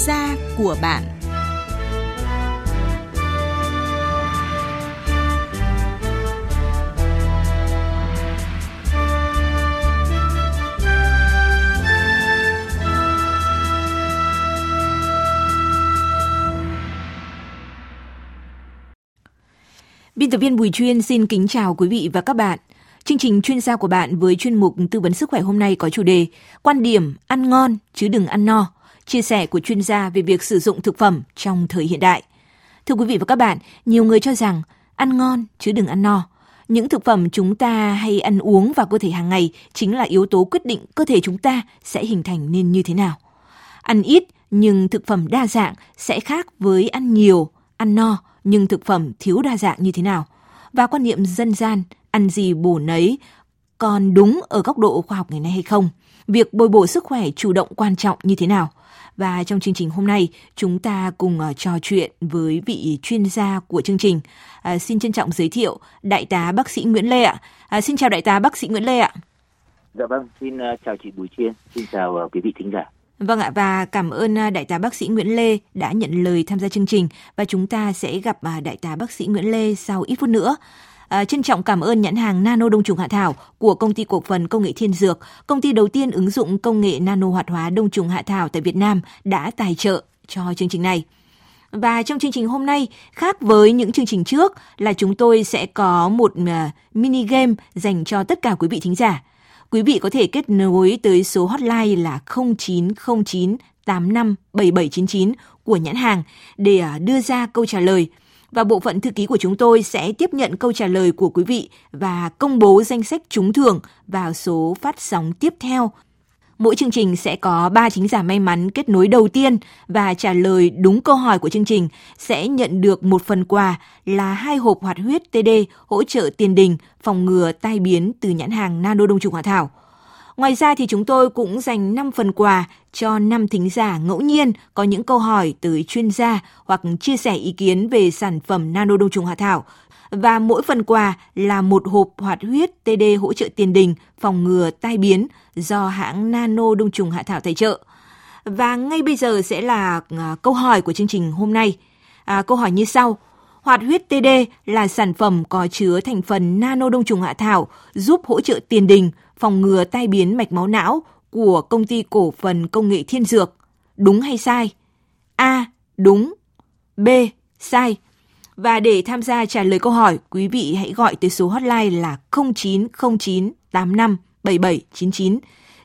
gia của bạn Biên tập viên Bùi Chuyên xin kính chào quý vị và các bạn. Chương trình chuyên gia của bạn với chuyên mục tư vấn sức khỏe hôm nay có chủ đề Quan điểm ăn ngon chứ đừng ăn no, chia sẻ của chuyên gia về việc sử dụng thực phẩm trong thời hiện đại. Thưa quý vị và các bạn, nhiều người cho rằng ăn ngon chứ đừng ăn no. Những thực phẩm chúng ta hay ăn uống vào cơ thể hàng ngày chính là yếu tố quyết định cơ thể chúng ta sẽ hình thành nên như thế nào. Ăn ít nhưng thực phẩm đa dạng sẽ khác với ăn nhiều, ăn no nhưng thực phẩm thiếu đa dạng như thế nào. Và quan niệm dân gian ăn gì bổ nấy còn đúng ở góc độ khoa học ngày nay hay không? Việc bồi bổ sức khỏe chủ động quan trọng như thế nào? Và trong chương trình hôm nay, chúng ta cùng uh, trò chuyện với vị chuyên gia của chương trình. À, xin trân trọng giới thiệu Đại tá bác sĩ Nguyễn Lê ạ. À, xin chào Đại tá bác sĩ Nguyễn Lê ạ. Dạ vâng, xin uh, chào chị Bùi Chiên, xin chào uh, quý vị thính giả. Vâng ạ và cảm ơn đại tá bác sĩ Nguyễn Lê đã nhận lời tham gia chương trình và chúng ta sẽ gặp đại tá bác sĩ Nguyễn Lê sau ít phút nữa. À, trân trọng cảm ơn nhãn hàng Nano Đông trùng hạ thảo của công ty cổ phần công nghệ Thiên Dược, công ty đầu tiên ứng dụng công nghệ nano hoạt hóa đông trùng hạ thảo tại Việt Nam đã tài trợ cho chương trình này. Và trong chương trình hôm nay, khác với những chương trình trước là chúng tôi sẽ có một à, mini game dành cho tất cả quý vị thính giả. Quý vị có thể kết nối tới số hotline là 0909 857799 của nhãn hàng để à, đưa ra câu trả lời và bộ phận thư ký của chúng tôi sẽ tiếp nhận câu trả lời của quý vị và công bố danh sách trúng thưởng vào số phát sóng tiếp theo. Mỗi chương trình sẽ có 3 chính giả may mắn kết nối đầu tiên và trả lời đúng câu hỏi của chương trình sẽ nhận được một phần quà là hai hộp hoạt huyết TD hỗ trợ tiền đình phòng ngừa tai biến từ nhãn hàng Nano Đông trùng Hạ Thảo. Ngoài ra thì chúng tôi cũng dành 5 phần quà cho 5 thính giả ngẫu nhiên có những câu hỏi tới chuyên gia hoặc chia sẻ ý kiến về sản phẩm nano đông trùng hạ thảo. Và mỗi phần quà là một hộp hoạt huyết TD hỗ trợ tiền đình phòng ngừa tai biến do hãng Nano Đông trùng Hạ Thảo tài trợ. Và ngay bây giờ sẽ là à, câu hỏi của chương trình hôm nay. À, câu hỏi như sau. Hoạt huyết TD là sản phẩm có chứa thành phần nano đông trùng hạ thảo giúp hỗ trợ tiền đình, phòng ngừa tai biến mạch máu não của công ty cổ phần công nghệ Thiên Dược. Đúng hay sai? A. Đúng. B. Sai. Và để tham gia trả lời câu hỏi, quý vị hãy gọi tới số hotline là 0909 85 7799.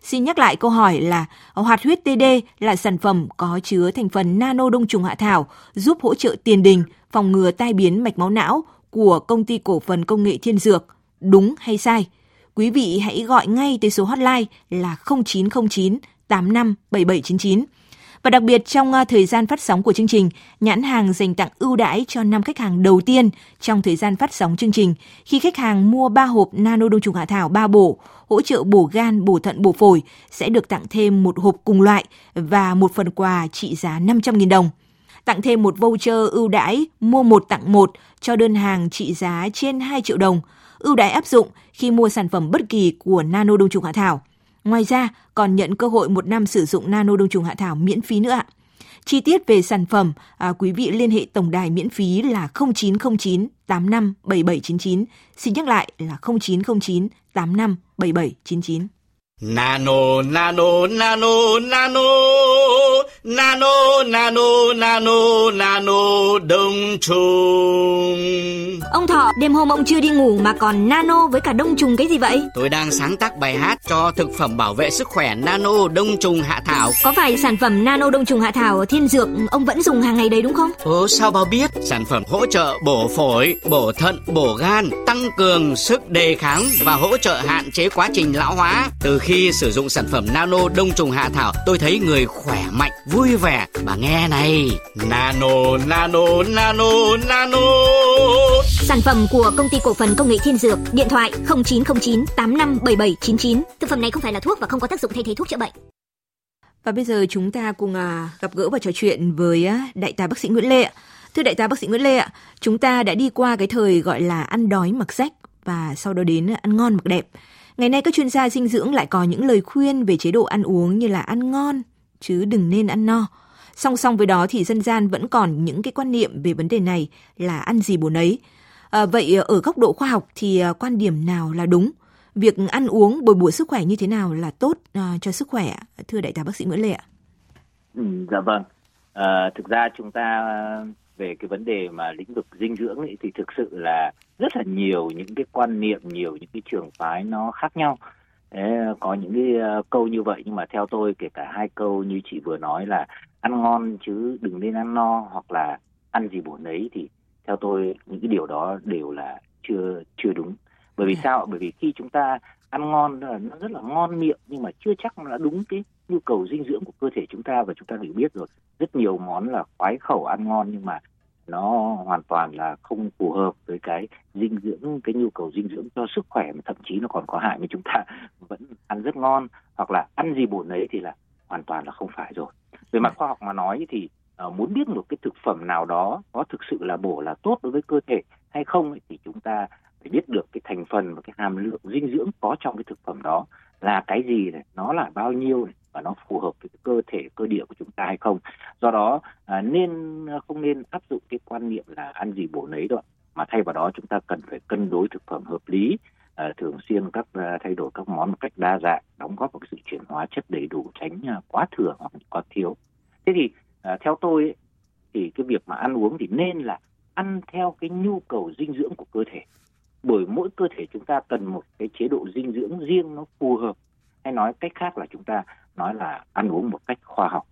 Xin nhắc lại câu hỏi là hoạt huyết TD là sản phẩm có chứa thành phần nano đông trùng hạ thảo giúp hỗ trợ tiền đình, phòng ngừa tai biến mạch máu não của công ty cổ phần công nghệ Thiên Dược. Đúng hay sai? Quý vị hãy gọi ngay tới số hotline là 0909 85 7799. Và đặc biệt trong à, thời gian phát sóng của chương trình, nhãn hàng dành tặng ưu đãi cho 5 khách hàng đầu tiên trong thời gian phát sóng chương trình. Khi khách hàng mua 3 hộp nano đông trùng hạ thảo 3 bổ, hỗ trợ bổ gan, bổ thận, bổ phổi sẽ được tặng thêm một hộp cùng loại và một phần quà trị giá 500.000 đồng tặng thêm một voucher ưu đãi mua một tặng một cho đơn hàng trị giá trên 2 triệu đồng. Ưu đãi áp dụng khi mua sản phẩm bất kỳ của Nano Đông trùng Hạ Thảo. Ngoài ra, còn nhận cơ hội một năm sử dụng Nano Đông trùng Hạ Thảo miễn phí nữa ạ. Chi tiết về sản phẩm, à, quý vị liên hệ tổng đài miễn phí là 0909 85 7799. Xin nhắc lại là 0909 85 7799. Nano, nano, nano, nano, nano, nano, nano, nano, đông trùng. Ông Thọ, đêm hôm ông chưa đi ngủ mà còn nano với cả đông trùng cái gì vậy? Tôi đang sáng tác bài hát cho thực phẩm bảo vệ sức khỏe nano đông trùng hạ thảo. Có phải sản phẩm nano đông trùng hạ thảo thiên dược ông vẫn dùng hàng ngày đấy đúng không? Ồ, sao bao biết? Sản phẩm hỗ trợ bổ phổi, bổ thận, bổ gan, tăng cường sức đề kháng và hỗ trợ hạn chế quá trình lão hóa. Từ khi sử dụng sản phẩm nano đông trùng hạ thảo, tôi thấy người khỏe mạnh, vui vẻ. Bà nghe này, nano, nano, nano, nano. Sản phẩm của công ty cổ phần công nghệ Thiên Dược, điện thoại 0909 857799. Thực phẩm này không phải là thuốc và không có tác dụng thay thế thuốc chữa bệnh. Và bây giờ chúng ta cùng à, gặp gỡ và trò chuyện với à, đại tá bác sĩ Nguyễn Lê ạ. Thưa đại tá bác sĩ Nguyễn Lê ạ, chúng ta đã đi qua cái thời gọi là ăn đói mặc rách và sau đó đến ăn ngon mặc đẹp. Ngày nay các chuyên gia dinh dưỡng lại có những lời khuyên về chế độ ăn uống như là ăn ngon chứ đừng nên ăn no. Song song với đó thì dân gian vẫn còn những cái quan niệm về vấn đề này là ăn gì bổ nấy. À, vậy ở góc độ khoa học thì à, quan điểm nào là đúng? Việc ăn uống bồi bổ sức khỏe như thế nào là tốt uh, cho sức khỏe? Thưa đại tá bác sĩ Nguyễn lệ ạ. Ừ, dạ vâng. À, thực ra chúng ta về cái vấn đề mà lĩnh vực dinh dưỡng ấy, thì thực sự là rất là nhiều những cái quan niệm nhiều những cái trường phái nó khác nhau. Có những cái uh, câu như vậy nhưng mà theo tôi kể cả hai câu như chị vừa nói là ăn ngon chứ đừng nên ăn no hoặc là ăn gì bổ nấy thì theo tôi những cái điều đó đều là chưa chưa đúng. Bởi vì dạ. sao bởi vì khi chúng ta ăn ngon nó rất là ngon miệng nhưng mà chưa chắc nó đã đúng cái nhu cầu dinh dưỡng của cơ thể chúng ta và chúng ta đều biết rồi. Rất nhiều món là khoái khẩu ăn ngon nhưng mà nó hoàn toàn là không phù hợp với cái dinh dưỡng cái nhu cầu dinh dưỡng cho sức khỏe mà thậm chí nó còn có hại với chúng ta vẫn ăn rất ngon hoặc là ăn gì bổ nấy thì là hoàn toàn là không phải rồi. Về mặt khoa học mà nói thì uh, muốn biết một cái thực phẩm nào đó có thực sự là bổ là tốt đối với cơ thể hay không ấy, thì chúng ta phải biết được cái thành phần và cái hàm lượng dinh dưỡng có trong cái thực phẩm đó là cái gì này nó là bao nhiêu này và nó phù hợp với cơ thể cơ địa của chúng ta hay không. Do đó à, nên không nên áp dụng cái quan niệm là ăn gì bổ nấy đâu mà thay vào đó chúng ta cần phải cân đối thực phẩm hợp lý à, thường xuyên các à, thay đổi các món một cách đa dạng đóng góp vào sự chuyển hóa chất đầy đủ tránh à, quá thừa hoặc quá thiếu. Thế thì à, theo tôi ấy, thì cái việc mà ăn uống thì nên là ăn theo cái nhu cầu dinh dưỡng của cơ thể. Bởi mỗi cơ thể chúng ta cần một cái chế độ dinh dưỡng riêng nó phù hợp hay nói cách khác là chúng ta nói là ăn uống một cách khoa học.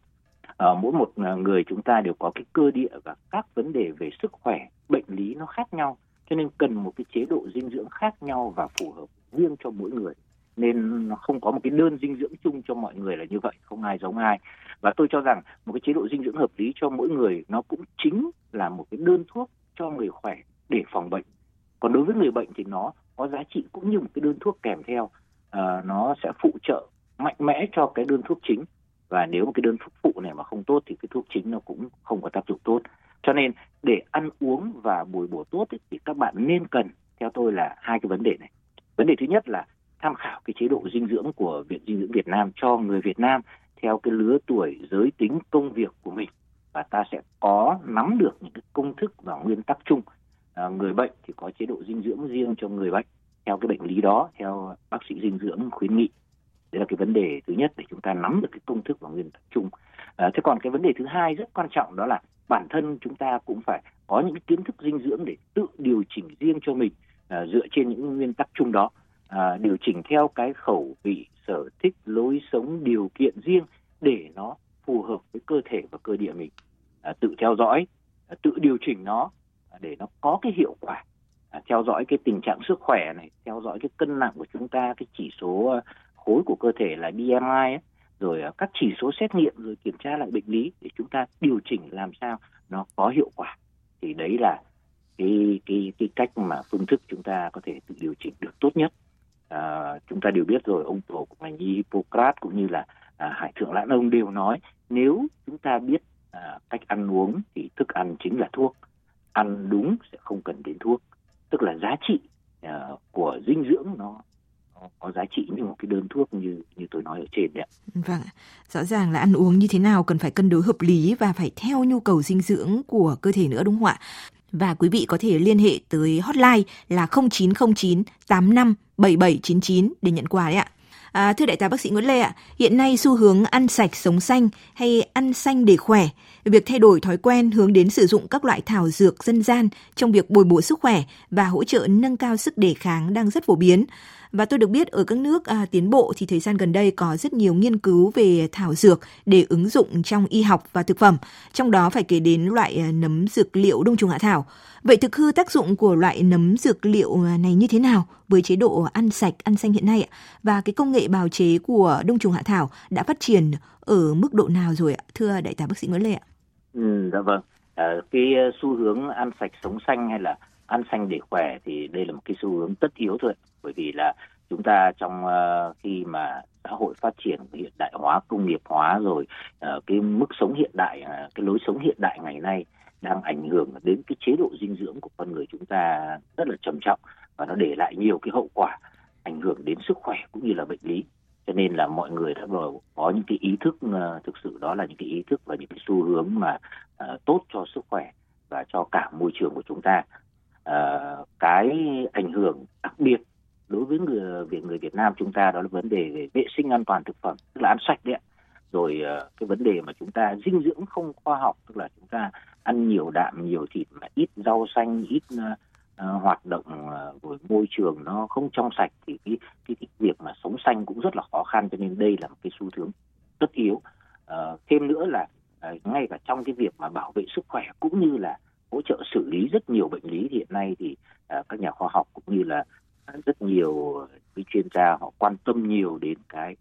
À, mỗi một ờ, người chúng ta đều có cái cơ địa và các vấn đề về sức khỏe bệnh lý nó khác nhau cho nên cần một cái chế độ dinh dưỡng khác nhau và phù hợp riêng cho mỗi người. Nên nó không có một cái đơn dinh dưỡng chung cho mọi người là như vậy không ai giống ai. Và tôi cho rằng một cái chế độ dinh dưỡng hợp lý cho mỗi người nó cũng chính là một cái đơn thuốc cho người khỏe để phòng bệnh. Còn đối với người bệnh thì nó có giá trị cũng như một cái đơn thuốc kèm theo. À, nó sẽ phụ trợ mạnh mẽ cho cái đơn thuốc chính. Và nếu một cái đơn thuốc phụ này mà không tốt thì cái thuốc chính nó cũng không có tác dụng tốt. Cho nên để ăn uống và bồi bổ tốt ấy, thì các bạn nên cần theo tôi là hai cái vấn đề này. Vấn đề thứ nhất là tham khảo cái chế độ dinh dưỡng của viện dinh dưỡng Việt Nam cho người Việt Nam theo cái lứa tuổi giới tính công việc của mình. Và ta sẽ có nắm được những cái công thức và nguyên tắc chung. À, người bệnh thì có chế độ dinh dưỡng riêng cho người bệnh theo cái bệnh lý đó theo bác sĩ dinh dưỡng khuyến nghị đấy là cái vấn đề thứ nhất để chúng ta nắm được cái công thức và nguyên tắc chung. À, thế còn cái vấn đề thứ hai rất quan trọng đó là bản thân chúng ta cũng phải có những kiến thức dinh dưỡng để tự điều chỉnh riêng cho mình à, dựa trên những nguyên tắc chung đó. À, điều chỉnh theo cái khẩu vị sở thích lối sống điều kiện riêng để nó phù hợp với cơ thể và cơ địa mình. À, tự theo dõi à, tự điều chỉnh nó à, để nó có cái hiệu quả. À, theo dõi cái tình trạng sức khỏe này theo dõi cái cân nặng của chúng ta cái chỉ số à, khối của cơ thể là BMI ấy, rồi à, các chỉ số xét nghiệm rồi kiểm tra lại bệnh lý để chúng ta điều chỉnh làm sao nó có hiệu quả. Thì đấy là cái cái cái cách mà phương thức chúng ta có thể tự điều chỉnh được tốt nhất. À, chúng ta đều biết rồi ông tổ của ngành y Hippocrates cũng như là à, hải thượng lãn ông đều nói nếu chúng ta biết à, cách ăn uống thì thức ăn chính là thuốc ăn đúng sẽ không cần đến thuốc. Tức là giá trị à, của dinh dưỡng nó có giá trị như một cái đơn thuốc như như tôi nói ở trên đấy. Vâng, rõ ràng là ăn uống như thế nào cần phải cân đối hợp lý và phải theo nhu cầu dinh dưỡng của cơ thể nữa đúng không ạ? Và quý vị có thể liên hệ tới hotline là 0909 85 7799 để nhận quà đấy ạ. À, thưa đại tá bác sĩ Nguyễn Lê ạ, hiện nay xu hướng ăn sạch sống xanh hay ăn xanh để khỏe, việc thay đổi thói quen hướng đến sử dụng các loại thảo dược dân gian trong việc bồi bổ sức khỏe và hỗ trợ nâng cao sức đề kháng đang rất phổ biến. Và tôi được biết ở các nước à, tiến bộ thì thời gian gần đây có rất nhiều nghiên cứu về thảo dược để ứng dụng trong y học và thực phẩm, trong đó phải kể đến loại à, nấm dược liệu đông trùng hạ thảo. Vậy thực hư tác dụng của loại nấm dược liệu à, này như thế nào với chế độ ăn sạch, ăn xanh hiện nay ạ? Và cái công nghệ bào chế của đông trùng hạ thảo đã phát triển ở mức độ nào rồi ạ? Thưa đại tá bác sĩ Nguyễn Lê ạ. Ừ, dạ vâng. À, cái ờ, xu hướng ăn sạch sống xanh hay là ăn xanh để khỏe thì đây là một cái xu hướng tất yếu thôi. Bởi vì là chúng ta trong uh, khi mà xã hội phát triển hiện đại hóa công nghiệp hóa rồi uh, cái mức sống hiện đại uh, cái lối sống hiện đại ngày nay đang ảnh hưởng đến cái chế độ dinh dưỡng của con người chúng ta rất là trầm trọng và nó để lại nhiều cái hậu quả ảnh hưởng đến sức khỏe cũng như là bệnh lý. Cho nên là mọi người đã có những cái ý thức uh, thực sự đó là những cái ý thức và những cái xu hướng mà uh, tốt cho sức khỏe và cho cả môi trường của chúng ta uh, cái ảnh hưởng đặc biệt đối với người việt người Việt Nam chúng ta đó là vấn đề về vệ sinh an toàn thực phẩm tức là ăn sạch đấy rồi uh, cái vấn đề mà chúng ta dinh dưỡng không khoa học tức là chúng ta ăn nhiều đạm nhiều thịt mà ít rau xanh ít uh, uh, hoạt động uh, môi trường nó không trong sạch thì cái, cái, cái việc mà sống xanh cũng rất là khó khăn cho nên đây là một cái xu hướng tất yếu. Uh, thêm nữa là uh, ngay cả trong cái việc mà bảo vệ sức khỏe cũng như là hỗ trợ xử lý rất nhiều bệnh lý hiện nay thì à, các nhà khoa học cũng như là rất nhiều à, cái chuyên gia họ quan tâm nhiều đến cái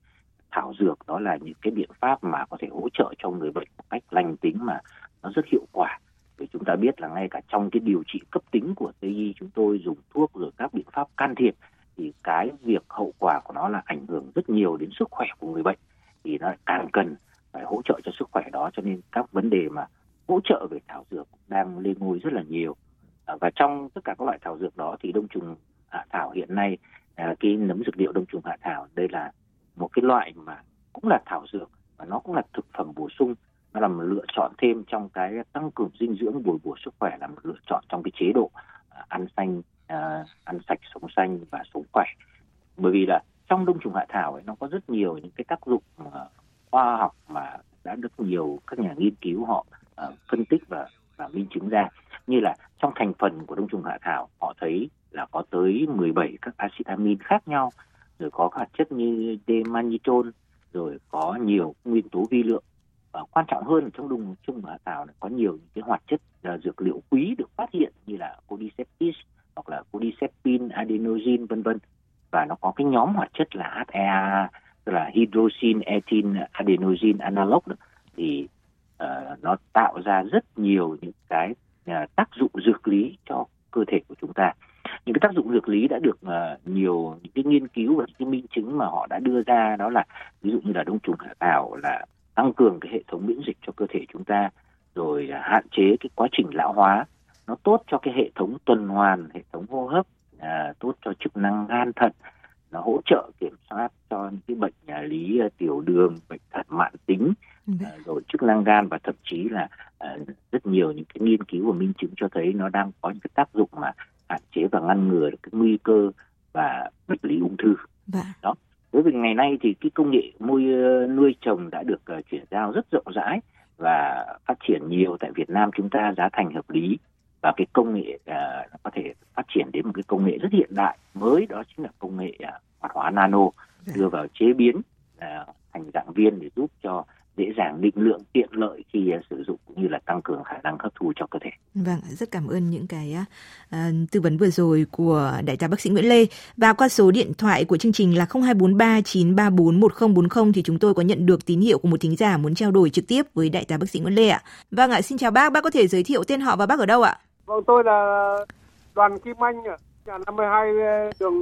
thảo dược, đó là những cái biện pháp mà có thể hỗ trợ cho người bệnh một cách lành tính mà nó rất hiệu quả. Vì chúng ta biết là ngay cả trong cái điều trị cấp tính của tây y chúng tôi dùng thuốc rồi các biện pháp can thiệp thì cái việc hậu quả của nó là ảnh hưởng rất nhiều đến sức khỏe của người bệnh. Thì nó càng cần phải hỗ trợ cho sức khỏe đó, cho nên các vấn đề mà hỗ trợ về thảo dược đang lên ngôi rất là nhiều. À, và trong tất cả các loại thảo dược đó thì đông trùng hạ thảo hiện nay à, cái nấm dược liệu đông trùng hạ thảo, đây là một cái loại mà cũng là thảo dược và nó cũng là thực phẩm bổ sung. Nó là một lựa chọn thêm trong cái tăng cường dinh dưỡng, bồi bổ sức khỏe là một lựa chọn trong cái chế độ à, ăn xanh ăn sạch, sống xanh và sống khỏe. Bởi vì là trong đông trùng hạ thảo ấy, nó có rất nhiều những cái tác dụng khoa học mà đã được nhiều các nhà nghiên cứu họ uh, phân tích và và minh chứng ra. Như là trong thành phần của đông trùng hạ thảo họ thấy là có tới 17 các axit amin khác nhau rồi có các chất như demanitol rồi có nhiều nguyên tố vi lượng. Và quan trọng hơn trong đông trùng hạ thảo này có nhiều những cái hoạt chất uh, dược liệu quý được phát hiện như là codiceptis hoặc là codicepin adenosine vân vân. Và nó có cái nhóm hoạt chất là HEA tức là hydroxy ethyl adenosine analog đó. thì uh, nó tạo ra rất nhiều những cái uh, tác dụng dược lý cho cơ thể của chúng ta. Những cái tác dụng dược lý đã được uh, nhiều những cái nghiên cứu và những cái minh chứng mà họ đã đưa ra đó là ví dụ như là đông trùng hạ thảo là tăng cường cái hệ thống miễn dịch cho cơ thể chúng ta rồi uh, hạn chế cái quá trình lão hóa. Nó tốt cho cái hệ thống tuần hoàn hệ thống hô hấp uh, tốt cho chức năng gan thận. Nó hỗ trợ kiểm soát cho những cái bệnh nhà lý uh, tiểu đường bệnh thận mãn tính. uh, rồi chức năng gan và thậm chí là uh, rất nhiều những cái nghiên cứu và minh chứng cho thấy nó đang có những cái tác dụng mà hạn chế và ngăn ngừa được cái nguy cơ và bệnh lý ung thư. Vâng. đó. Đối với ngày nay thì cái công nghệ nuôi nuôi trồng đã được uh, chuyển giao rất rộng rãi và phát triển nhiều tại Việt Nam chúng ta giá thành hợp lý và cái công nghệ uh, có thể phát triển đến một cái công nghệ rất hiện đại. Mới đó chính là công nghệ uh, hoạt hóa nano đưa vào chế biến uh, thành dạng viên để giúp cho dễ dàng định lượng tiện lợi khi uh, sử dụng cũng như là tăng cường khả năng hấp thu cho cơ thể. Vâng, rất cảm ơn những cái uh, tư vấn vừa rồi của đại tá bác sĩ Nguyễn Lê. Và qua số điện thoại của chương trình là 0243 934 1040 thì chúng tôi có nhận được tín hiệu của một thính giả muốn trao đổi trực tiếp với đại tá bác sĩ Nguyễn Lê ạ. Vâng ạ, xin chào bác, bác có thể giới thiệu tên họ và bác ở đâu ạ? Vâng, tôi là Đoàn Kim Anh, nhà 52 đường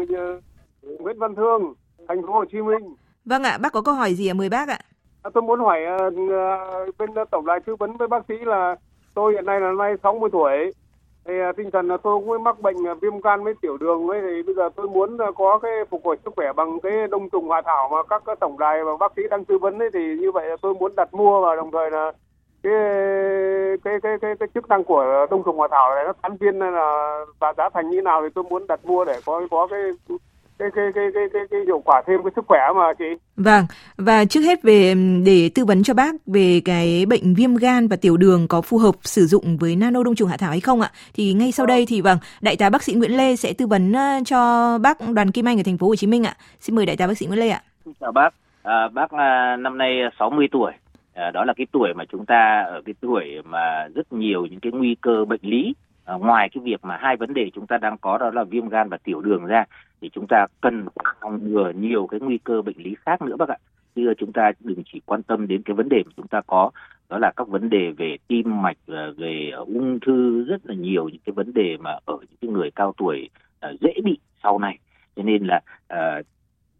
Nguyễn Văn Thương, thành phố Hồ Chí Minh. Vâng ạ, bác có câu hỏi gì ạ? Mời bác ạ. À, tôi muốn hỏi uh, bên ờ, tổng đài tư vấn với bác sĩ là tôi hiện nay là nay 60 tuổi. Thì uh, tinh thần là tôi cũng mắc bệnh uh, viêm gan với tiểu đường ấy thì bây giờ tôi muốn uh, có cái phục hồi sức khỏe bằng cái đông trùng hạ thảo mà các cái tổng đài và bác sĩ đang tư vấn ấy thì như vậy là tôi muốn đặt mua và đồng thời là cái cái cái cái, cái chức năng của đông trùng hạ thảo này nó tán viên là và giá thành như nào thì tôi muốn đặt mua để có có cái cái cái cái cái cái, cái hiệu quả thêm cái sức khỏe mà chị. Vâng, và trước hết về để tư vấn cho bác về cái bệnh viêm gan và tiểu đường có phù hợp sử dụng với nano đông trùng hạ thảo hay không ạ? Thì ngay sau đây thì vâng, đại tá bác sĩ Nguyễn Lê sẽ tư vấn cho bác Đoàn Kim Anh ở thành phố Hồ Chí Minh ạ. Xin mời đại tá bác sĩ Nguyễn Lê ạ. Xin chào bác. À, bác à, năm nay 60 tuổi. À, đó là cái tuổi mà chúng ta ở cái tuổi mà rất nhiều những cái nguy cơ bệnh lý à, ngoài cái việc mà hai vấn đề chúng ta đang có đó là viêm gan và tiểu đường ra thì chúng ta cần phòng ngừa nhiều cái nguy cơ bệnh lý khác nữa bác ạ. Chứ chúng ta đừng chỉ quan tâm đến cái vấn đề mà chúng ta có đó là các vấn đề về tim mạch ờ, về ung thư rất là nhiều những cái vấn đề mà ở những cái người cao tuổi ờ, dễ bị sau này. Cho nên là uh,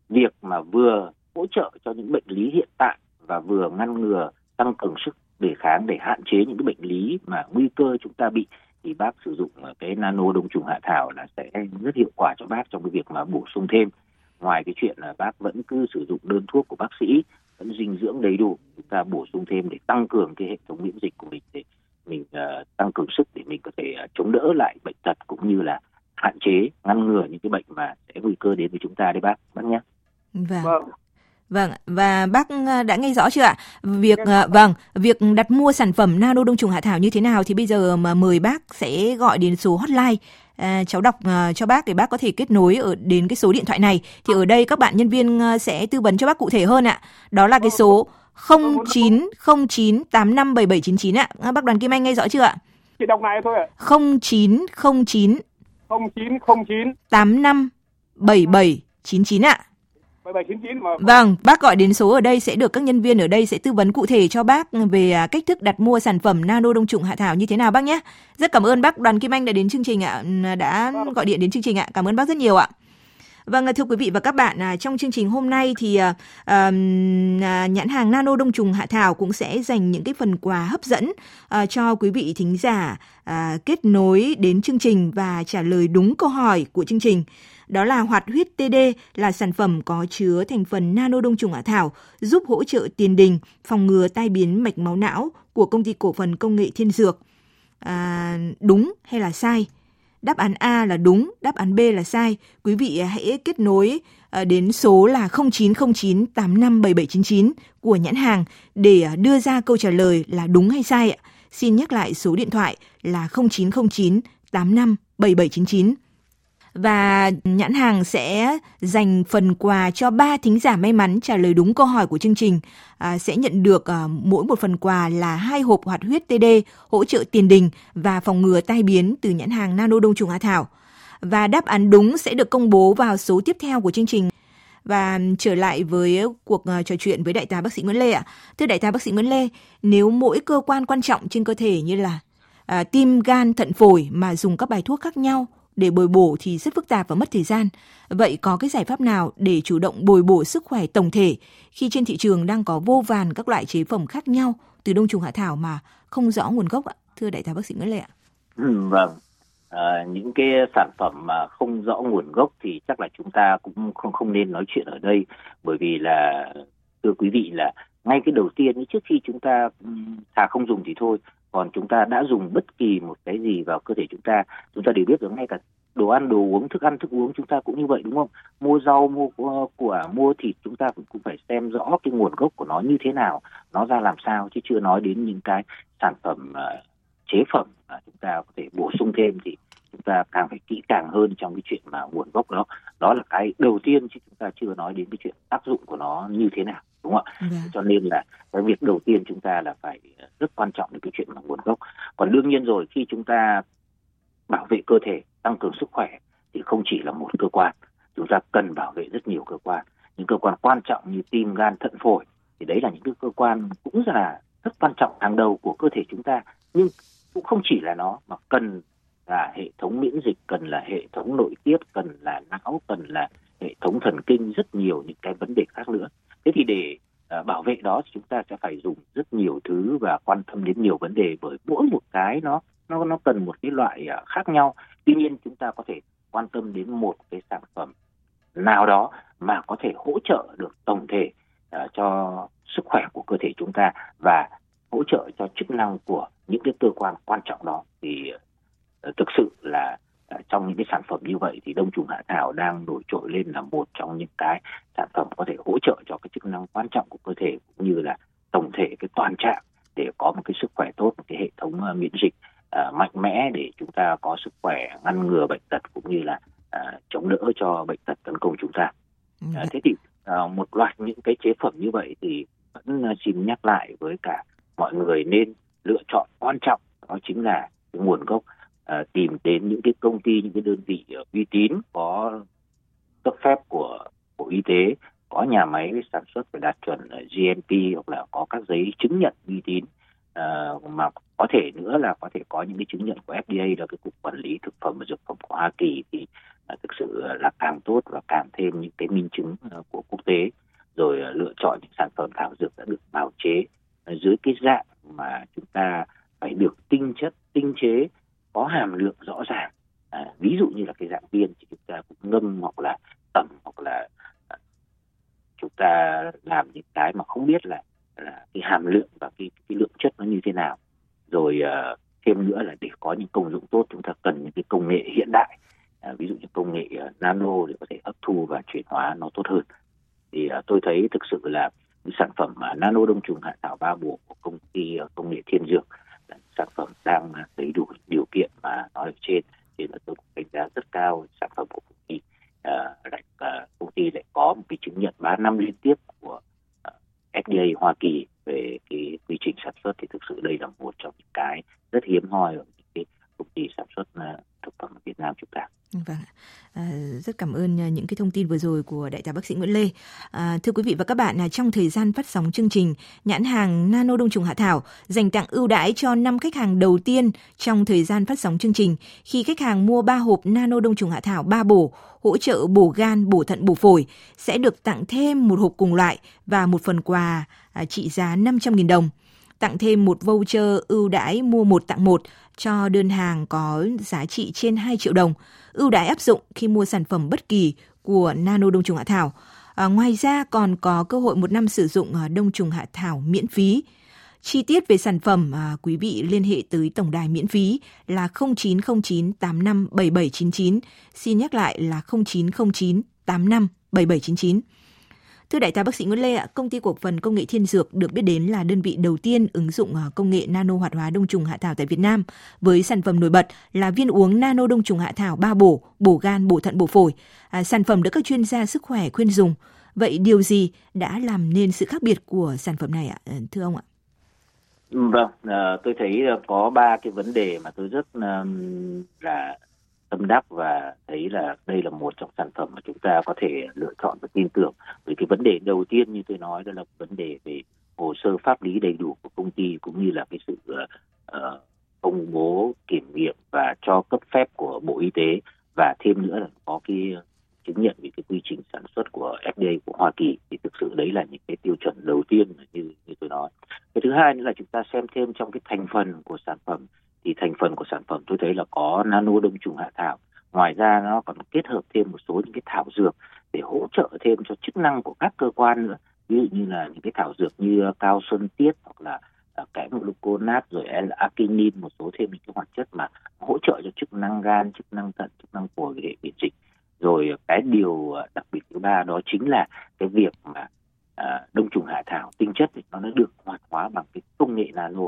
việc mà vừa hỗ trợ cho những bệnh lý hiện tại và vừa ngăn ngừa tăng cường sức đề kháng để hạn chế những cái bệnh lý mà nguy cơ chúng ta bị thì bác sử dụng cái nano đông trùng hạ thảo là sẽ rất hiệu quả cho bác trong cái việc mà bổ sung thêm. Ngoài cái chuyện là bác vẫn cứ sử dụng đơn thuốc của bác sĩ vẫn dinh dưỡng đầy đủ chúng ta bổ sung thêm để tăng cường cái hệ thống miễn dịch của mình để mình uh, tăng cường sức để mình có thể uh, chống đỡ lại bệnh tật cũng như là hạn chế ngăn ngừa những cái bệnh mà sẽ nguy cơ đến với chúng ta đấy bác bác nhé. Vâng. Vâng Vâng, và bác ờ, đã nghe rõ chưa ạ? Việc vâng, việc đặt mua sản phẩm nano đông trùng hạ thảo như thế nào thì bây giờ mà mời bác sẽ gọi đến số hotline à, cháu đọc uh, cho bác để bác có thể kết nối ở đến cái số điện thoại này thì ở đây các bạn nhân viên uh, sẽ tư vấn cho bác cụ thể hơn ạ. Đó là cái số 0909857799 ạ. À, bác Đoàn Kim Anh nghe rõ chưa ạ? Chị đọc này thôi ạ. 0909 0909 857799 ạ. 7799 mà. Vâng, bác gọi đến số ở đây sẽ được các nhân viên ở đây sẽ tư vấn cụ thể cho bác về à, cách thức đặt mua sản phẩm nano đông trùng hạ thảo như thế nào bác nhé. Rất cảm ơn bác Đoàn Kim Anh đã đến chương trình ạ, đã vâng. gọi điện đến chương trình ạ. Cảm ơn bác rất nhiều ạ. Vâng, thưa quý vị và các bạn, à, trong chương trình hôm nay thì uh, nhãn hàng Nano Đông Trùng Hạ Thảo cũng sẽ dành những cái phần quà hấp dẫn uh, cho quý vị thính giả uh, kết nối đến chương trình và trả lời đúng câu hỏi của chương trình. Đó là hoạt huyết TD là sản phẩm có chứa thành phần nano đông trùng hạ thảo giúp hỗ trợ tiền đình, phòng ngừa tai biến mạch máu não của công ty cổ phần công nghệ Thiên Dược. À, đúng hay là sai? Đáp án A là đúng, đáp án B là sai. Quý vị hãy kết nối à, đến số là 0909 857799 của nhãn hàng để à, đưa ra câu trả lời là đúng hay sai ạ. Xin nhắc lại số điện thoại là 0909 857799 và nhãn hàng sẽ dành phần quà cho ba thính giả may mắn trả lời đúng câu hỏi của chương trình à, sẽ nhận được à, mỗi một phần quà là hai hộp hoạt huyết TD hỗ trợ tiền đình và phòng ngừa tai biến từ nhãn hàng Nano Đông trùng hạ Thảo. Và đáp án đúng sẽ được công bố vào số tiếp theo của chương trình. Và trở lại với cuộc à, trò chuyện với đại tá bác sĩ Nguyễn Lê ạ. Thưa đại tá bác sĩ Nguyễn Lê, nếu mỗi cơ quan quan trọng trên cơ thể như là à, tim, gan, thận, phổi mà dùng các bài thuốc khác nhau để bồi bổ thì rất phức tạp và mất thời gian. Vậy có cái giải pháp nào để chủ động bồi bổ sức khỏe tổng thể khi trên thị trường đang có vô vàn các loại chế phẩm khác nhau từ đông trùng hạ thảo mà không rõ nguồn gốc ạ? Thưa đại tá bác sĩ Nguyễn Lệ ạ. Ừ, vâng. À, những cái sản phẩm mà không rõ nguồn gốc thì chắc là chúng ta cũng không không nên nói chuyện ở đây bởi vì là thưa quý vị là ngay cái đầu tiên trước khi chúng ta ừ, thà không dùng thì thôi còn chúng ta đã dùng bất kỳ một cái gì vào cơ thể chúng ta chúng ta đều biết rằng ngay cả đồ ăn đồ uống thức ăn thức uống chúng ta cũng như vậy đúng không? Mua rau mua quả mua thịt chúng ta cũng, cũng phải xem rõ cái nguồn gốc của nó như thế nào nó ra làm sao chứ chưa nói đến những cái sản phẩm uh, chế phẩm mà chúng ta có thể bổ sung thêm thì chúng ta càng phải kỹ càng hơn trong cái chuyện mà nguồn gốc đó đó là cái đầu tiên chứ chúng ta chưa nói đến cái chuyện tác dụng của nó như thế nào đúng không ạ? Yeah. Dạ. cho nên là cái việc đầu tiên chúng ta là phải rất quan trọng đến cái chuyện mà nguồn gốc. Còn đương nhiên rồi khi chúng ta bảo vệ cơ thể tăng cường sức khỏe thì không chỉ là một cơ quan. Chúng ta cần bảo vệ rất nhiều cơ quan. Những cơ quan quan trọng như tim gan thận phổi thì đấy là những cái cơ quan cũng là rất quan trọng hàng đầu của cơ thể chúng ta. Nhưng cũng không chỉ là nó mà cần là hệ thống miễn dịch cần là hệ thống nội tiết cần là não cần là hệ thống thần kinh rất nhiều những cái vấn đề khác nữa. Thế thì để uh, bảo vệ đó thì chúng ta sẽ phải dùng rất nhiều thứ và quan tâm đến nhiều vấn đề bởi mỗi một cái nó nó nó cần một cái loại uh, khác nhau. Tuy nhiên chúng ta có thể quan tâm đến một cái sản phẩm nào đó mà có thể hỗ trợ được tổng thể uh, cho sức khỏe của cơ thể chúng ta và hỗ trợ cho chức năng của những cái cơ quan quan trọng đó. Thì thực sự là trong những cái sản phẩm như vậy thì đông trùng hạ thảo đang nổi trội lên là một trong những cái sản phẩm có thể hỗ trợ cho cái chức năng quan trọng của cơ thể cũng như là tổng thể cái toàn trạng để có một cái sức khỏe tốt một cái hệ thống uh, miễn dịch uh, mạnh mẽ để chúng ta có sức khỏe ngăn ngừa bệnh tật cũng như là uh, chống đỡ cho bệnh tật tấn công chúng ta. Uh, thế thì uh, một loạt những cái chế phẩm như vậy thì vẫn uh, xin nhắc lại với cả mọi người nên lựa chọn quan trọng đó chính là cái nguồn gốc à, tìm đến những cái công ty những cái đơn vị ờ, uy tín có cấp phép của bộ y tế có nhà máy sản xuất phải đạt chuẩn GMP hoặc là có các giấy chứng nhận uy tín à, mà có thể nữa là có thể có những cái chứng nhận của FDA là cái cục quản lý thực phẩm và dược phẩm của Hoa Kỳ thì à, thực sự là càng tốt và càng thêm những cái minh chứng à, của quốc tế. Rồi à, lựa chọn những sản phẩm thảo dược đã được bào chế à, dưới cái dạng mà chúng ta phải được tinh chất tinh chế có hàm lượng rõ ràng. À, ví dụ như là cái dạng viên thì chúng ta cũng ngâm hoặc là tẩm hoặc là à, chúng ta làm những cái mà không biết là là cái hàm lượng và cái cái lượng chất nó như thế nào. Rồi à, thêm nữa là để có những công dụng tốt chúng ta cần những cái công nghệ hiện đại. À, ví dụ như công nghệ uh, nano để có thể hấp thu và chuyển hóa nó tốt hơn. Thì uh, tôi thấy thực sự là những sản phẩm uh, nano đông trùng hạ thảo ba bổ của công ty uh, công nghệ thiên dược sản phẩm đang đầy đủ điều kiện mà nói ở trên thì là tôi cũng đánh giá rất cao sản phẩm của công ty à, lại à, công ty lại có một cái chứng nhận 3 năm liên tiếp của ờ, à, FDA Hoa Kỳ về cái quy trình sản xuất thì thực sự đây là một trong những cái rất hiếm hoi ở công ty sản xuất à, thực phẩm Việt Nam chúng ta. Vâng, à, rất cảm ơn à, những cái thông tin vừa rồi của đại tá bác sĩ Nguyễn Lê. À, thưa quý vị và các bạn, à, trong thời gian phát sóng chương trình, nhãn hàng Nano Đông trùng Hạ Thảo dành tặng ưu đãi cho 5 khách hàng đầu tiên trong thời gian phát sóng chương trình. Khi khách hàng mua 3 hộp Nano Đông trùng Hạ Thảo 3 bổ, hỗ trợ bổ gan, bổ thận, bổ phổi, sẽ được tặng thêm một hộp cùng loại và một phần quà trị giá 500.000 đồng tặng thêm một voucher ưu đãi mua một tặng một cho đơn hàng có giá trị trên 2 triệu đồng. Ưu đãi áp dụng khi mua sản phẩm bất kỳ của Nano Đông trùng Hạ Thảo. À, ngoài ra còn có cơ hội một năm sử dụng à, Đông trùng Hạ Thảo miễn phí. Chi tiết về sản phẩm à, quý vị liên hệ tới tổng đài miễn phí là 0909 85 7799. Xin nhắc lại là 0909 85 7799. Thưa đại tá bác sĩ Nguyễn Lê ạ, công ty cổ phần công nghệ Thiên Dược được biết đến là đơn vị đầu tiên ứng dụng ờ, công nghệ nano hoạt hóa đông trùng hạ thảo tại Việt Nam với sản phẩm nổi bật là viên uống nano đông trùng hạ thảo ba bổ, bổ gan, bổ thận, bổ phổi. À, sản phẩm được các chuyên gia sức khỏe khuyên dùng. Vậy điều gì đã làm nên sự khác biệt của sản phẩm này ạ, ờ, thưa ông ạ? Vâng, ờ, tôi thấy có ba cái vấn đề mà tôi rất là tâm đắc và thấy là đây là một trong sản phẩm mà chúng ta có thể lựa chọn và tin tưởng. Vì cái vấn đề đầu tiên như tôi nói đó là vấn đề về hồ sơ pháp lý đầy đủ của công ty cũng như là cái sự uh, công bố kiểm nghiệm và cho cấp phép của Bộ Y tế và thêm nữa là có cái chứng nhận về cái quy trình sản xuất của FDA của Hoa Kỳ thì thực sự đấy là những cái tiêu chuẩn đầu tiên như như tôi nói. Cái thứ hai nữa là chúng ta xem thêm trong cái thành phần của sản phẩm thì thành phần của sản phẩm tôi thấy là có nano đông trùng hạ thảo. Ngoài ra nó còn kết hợp thêm một số những cái thảo dược để hỗ trợ thêm cho chức năng của các cơ quan nữa. Ví dụ như là những cái thảo dược như cao xuân tiết hoặc là à, kẽm gluconat rồi akinin một số thêm những cái hoạt chất mà hỗ trợ cho chức năng gan, chức năng thận, chức năng phổi hệ miễn dịch. Rồi cái điều à, đặc biệt thứ ba đó chính là cái việc mà à, đông trùng hạ thảo tinh chất thì nó được hoạt hóa bằng cái công nghệ nano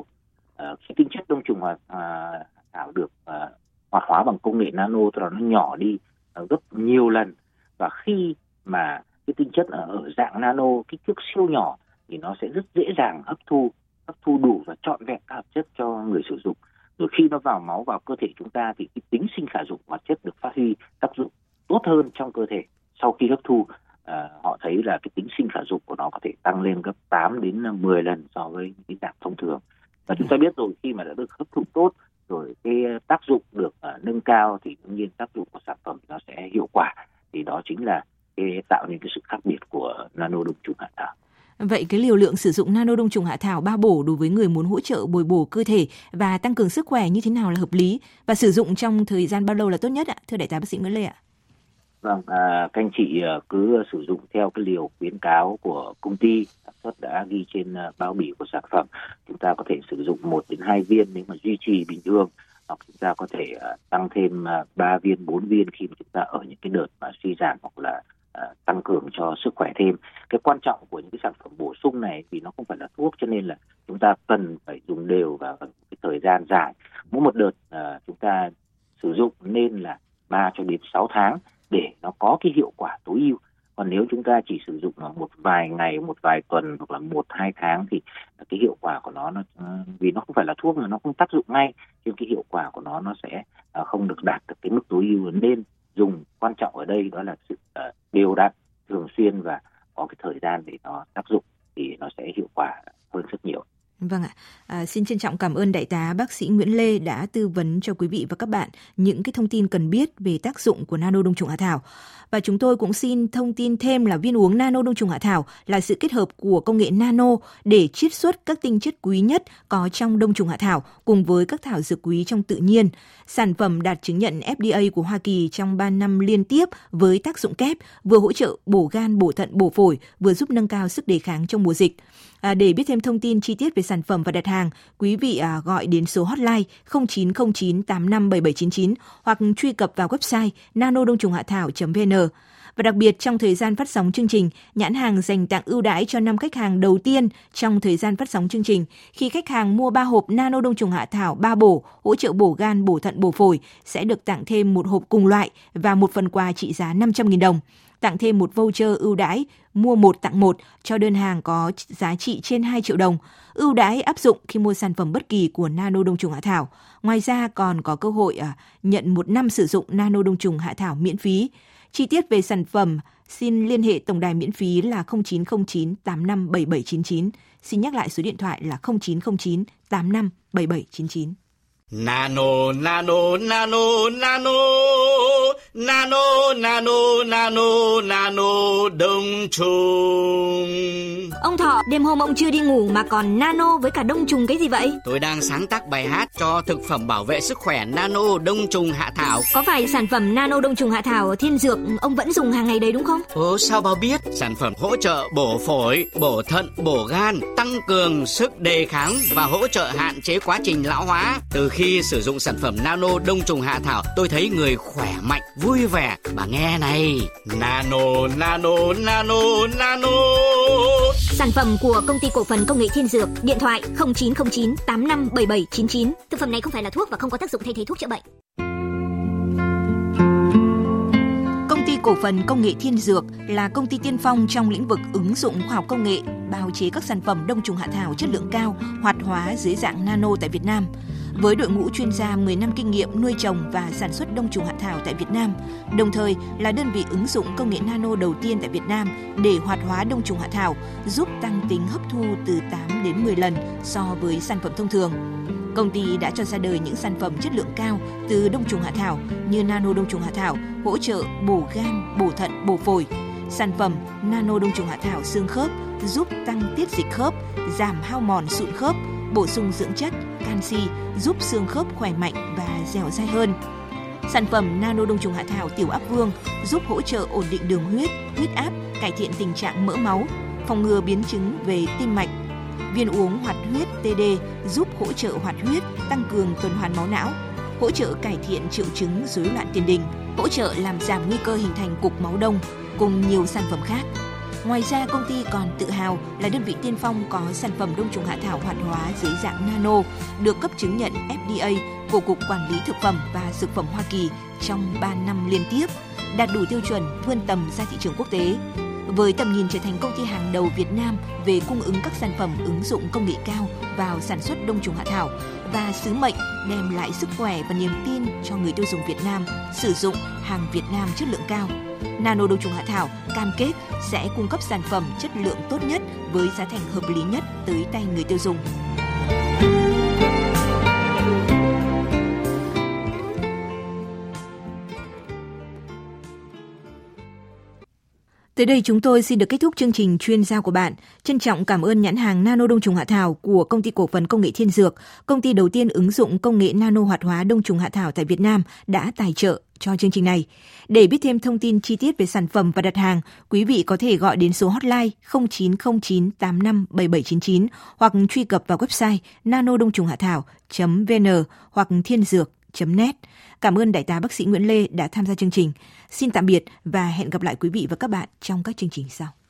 uh, cái tinh chất đông trùng hòa uh, thảo được ờ, uh, hoạt hóa bằng công nghệ nano tức là nó nhỏ đi uh, gấp nhiều lần. Và khi mà cái tinh chất ở, ở dạng nano kích thước siêu nhỏ thì nó sẽ rất dễ dàng hấp thu hấp thu đủ và trọn vẹn các hợp chất cho người sử dụng. Rồi khi nó vào máu vào cơ thể chúng ta thì cái tính sinh khả dụng hoạt chất được phát huy tác dụng tốt hơn trong cơ thể sau khi hấp thu. À, họ thấy là cái tính sinh khả dụng của nó có thể tăng lên gấp 8 đến 10 lần so với cái dạng thông thường và chúng ta biết rồi khi mà đã được hấp thụ tốt rồi cái tác dụng được uh, nâng cao thì đương nhiên tác dụng của sản phẩm nó sẽ hiệu quả thì đó chính là cái tạo nên cái sự khác biệt của nano đông trùng hạ thảo Vậy cái liều lượng sử dụng nano đông trùng hạ thảo ba bổ đối với người muốn hỗ trợ bồi bổ cơ thể và tăng cường sức khỏe như thế nào là hợp lý và sử dụng trong thời gian bao lâu là tốt nhất ạ? Thưa đại tá bác sĩ Nguyễn Lê ạ. Vâng, à, các anh chị à, cứ sử dụng theo cái liều khuyến cáo của công ty sản xuất đã ghi trên à, bao bì của sản phẩm. Chúng ta có thể sử dụng 1 đến 2 viên nếu mà duy trì bình thường hoặc chúng ta có thể à, tăng thêm 3 viên, 4 viên khi mà chúng ta ở những cái đợt mà suy giảm hoặc là tăng cường cho sức khỏe thêm. Cái quan trọng của những cái sản phẩm bổ sung này thì nó không phải là thuốc cho nên là chúng ta cần phải dùng đều và cái thời gian dài. Mỗi một đợt chúng ta sử dụng nên là 3 cho đến 6 tháng để nó có cái hiệu quả tối ưu. Còn nếu chúng ta chỉ sử dụng một vài ngày, một vài tuần hoặc là một, hai tháng thì cái hiệu quả của nó nó vì nó không phải là thuốc mà nó không tác dụng ngay nhưng cái hiệu quả của nó nó sẽ à, không được đạt được cái mức tối ưu. Nên dùng, quan trọng ở đây đó là sự à, đều đặn thường xuyên và có cái thời gian để nó tác dụng thì nó sẽ hiệu quả hơn rất nhiều. Vâng ạ, à, xin trân trọng cảm ơn đại tá bác sĩ Nguyễn Lê đã tư vấn cho quý vị và các bạn những cái thông tin cần biết về tác dụng của nano đông trùng hạ thảo. Và chúng tôi cũng xin thông tin thêm là viên uống nano đông trùng hạ thảo là sự kết hợp của công nghệ nano để chiết xuất các tinh chất quý nhất có trong đông trùng hạ thảo cùng với các thảo dược quý trong tự nhiên. Sản phẩm đạt chứng nhận FDA của Hoa Kỳ trong 3 năm liên tiếp với tác dụng kép vừa hỗ trợ bổ gan, bổ thận, bổ phổi, vừa giúp nâng cao sức đề kháng trong mùa dịch. À, để biết thêm thông tin chi tiết về sản phẩm và đặt hàng, quý vị à, gọi đến số hotline 0909 857799 hoặc truy cập vào website nanodongchuonghatthao.vn Và đặc biệt trong thời gian phát sóng chương trình, nhãn hàng dành tặng ưu đãi cho 5 khách hàng đầu tiên trong thời gian phát sóng chương trình. Khi khách hàng mua 3 hộp nano đông trùng hạ thảo 3 bổ, hỗ trợ bổ gan, bổ thận, bổ phổi, sẽ được tặng thêm một hộp cùng loại và một phần quà trị giá 500.000 đồng tặng thêm một voucher ưu đãi, mua một tặng một cho đơn hàng có giá trị trên 2 triệu đồng. Ưu đãi áp dụng khi mua sản phẩm bất kỳ của Nano Đông trùng hạ thảo. Ngoài ra còn có cơ hội à, nhận một năm sử dụng Nano Đông trùng hạ thảo miễn phí. Chi tiết về sản phẩm, xin liên hệ tổng đài miễn phí là 0909 857799. Xin nhắc lại số điện thoại là 0909 857799. Nano, nano, nano, nano, nano, nano, nano, nano, đông trùng. Ông Thọ, đêm hôm ông chưa đi ngủ mà còn nano với cả đông trùng cái gì vậy? Tôi đang sáng tác bài hát cho thực phẩm bảo vệ sức khỏe nano đông trùng hạ thảo. Có phải sản phẩm nano đông trùng hạ thảo thiên dược ông vẫn dùng hàng ngày đấy đúng không? Ồ, sao bà biết? Sản phẩm hỗ trợ bổ phổi, bổ thận, bổ gan, tăng cường sức đề kháng và hỗ trợ hạn chế quá trình lão hóa. Từ khi sử dụng sản phẩm nano đông trùng hạ thảo, tôi thấy người khỏe mạnh, vui vẻ. Bà nghe này, nano, nano, nano, nano. Sản phẩm của công ty cổ phần công nghệ Thiên Dược, điện thoại 0909 857799. Thực phẩm này không phải là thuốc và không có tác dụng thay thế thuốc chữa bệnh. Cổ phần công nghệ Thiên Dược là công ty tiên phong trong lĩnh vực ứng dụng khoa học công nghệ, bào chế các sản phẩm đông trùng hạ thảo chất lượng cao, hoạt hóa dưới dạng nano tại Việt Nam. Với đội ngũ chuyên gia 10 năm kinh nghiệm nuôi trồng và sản xuất đông trùng hạ thảo tại Việt Nam, đồng thời là đơn vị ứng dụng công nghệ nano đầu tiên tại Việt Nam để hoạt hóa đông trùng hạ thảo, giúp tăng tính hấp thu từ 8 đến 10 lần so với sản phẩm thông thường. Công ty đã cho ra đời những sản phẩm chất lượng cao từ đông trùng hạ thảo như nano đông trùng hạ thảo, hỗ trợ bổ gan, bổ thận, bổ phổi. Sản phẩm nano đông trùng hạ thảo xương khớp giúp tăng tiết dịch khớp, giảm hao mòn sụn khớp, bổ sung dưỡng chất, canxi, giúp xương khớp khỏe mạnh và dẻo dai hơn. Sản phẩm nano đông trùng hạ thảo tiểu áp vương giúp hỗ trợ ổn định đường huyết, huyết áp, cải thiện tình trạng mỡ máu, phòng ngừa biến chứng về tim mạch. Viên uống hoạt huyết TD giúp hỗ trợ hoạt huyết, tăng cường tuần hoàn máu não, hỗ trợ cải thiện triệu chứng rối loạn tiền đình, hỗ trợ làm giảm nguy cơ hình thành cục máu đông cùng nhiều sản phẩm khác. Ngoài ra, công ty còn tự hào là đơn vị tiên phong có sản phẩm đông trùng hạ thảo hoạt hóa dưới dạng nano, được cấp chứng nhận FDA của Cục Quản lý Thực phẩm và Dược phẩm Hoa Kỳ trong 3 năm liên tiếp, đạt đủ tiêu chuẩn vươn tầm ra thị trường quốc tế. Với tầm nhìn trở thành công ty hàng đầu Việt Nam về cung ứng các sản phẩm ứng dụng công nghệ cao vào sản xuất đông trùng hạ thảo và sứ mệnh đem lại sức khỏe và niềm tin cho người tiêu dùng Việt Nam sử dụng hàng Việt Nam chất lượng cao. Nano đông trùng hạ thảo cam kết sẽ cung cấp sản phẩm chất lượng tốt nhất với giá thành hợp lý nhất tới tay người tiêu dùng. Tới đây chúng tôi xin được kết thúc chương trình chuyên gia của bạn. Trân trọng cảm ơn nhãn hàng Nano Đông trùng hạ thảo của công ty cổ phần công nghệ Thiên Dược, công ty đầu tiên ứng dụng công nghệ nano hoạt hóa đông trùng hạ thảo tại Việt Nam đã tài trợ cho chương trình này. Để biết thêm thông tin chi tiết về sản phẩm và đặt hàng, quý vị có thể gọi đến số hotline 0909 857799 hoặc truy cập vào website nanodongtrunghatao.vn hoặc thiên dược net Cảm ơn Đại tá bác sĩ Nguyễn Lê đã tham gia chương trình. Xin tạm biệt và hẹn gặp lại quý vị và các bạn trong các chương trình sau.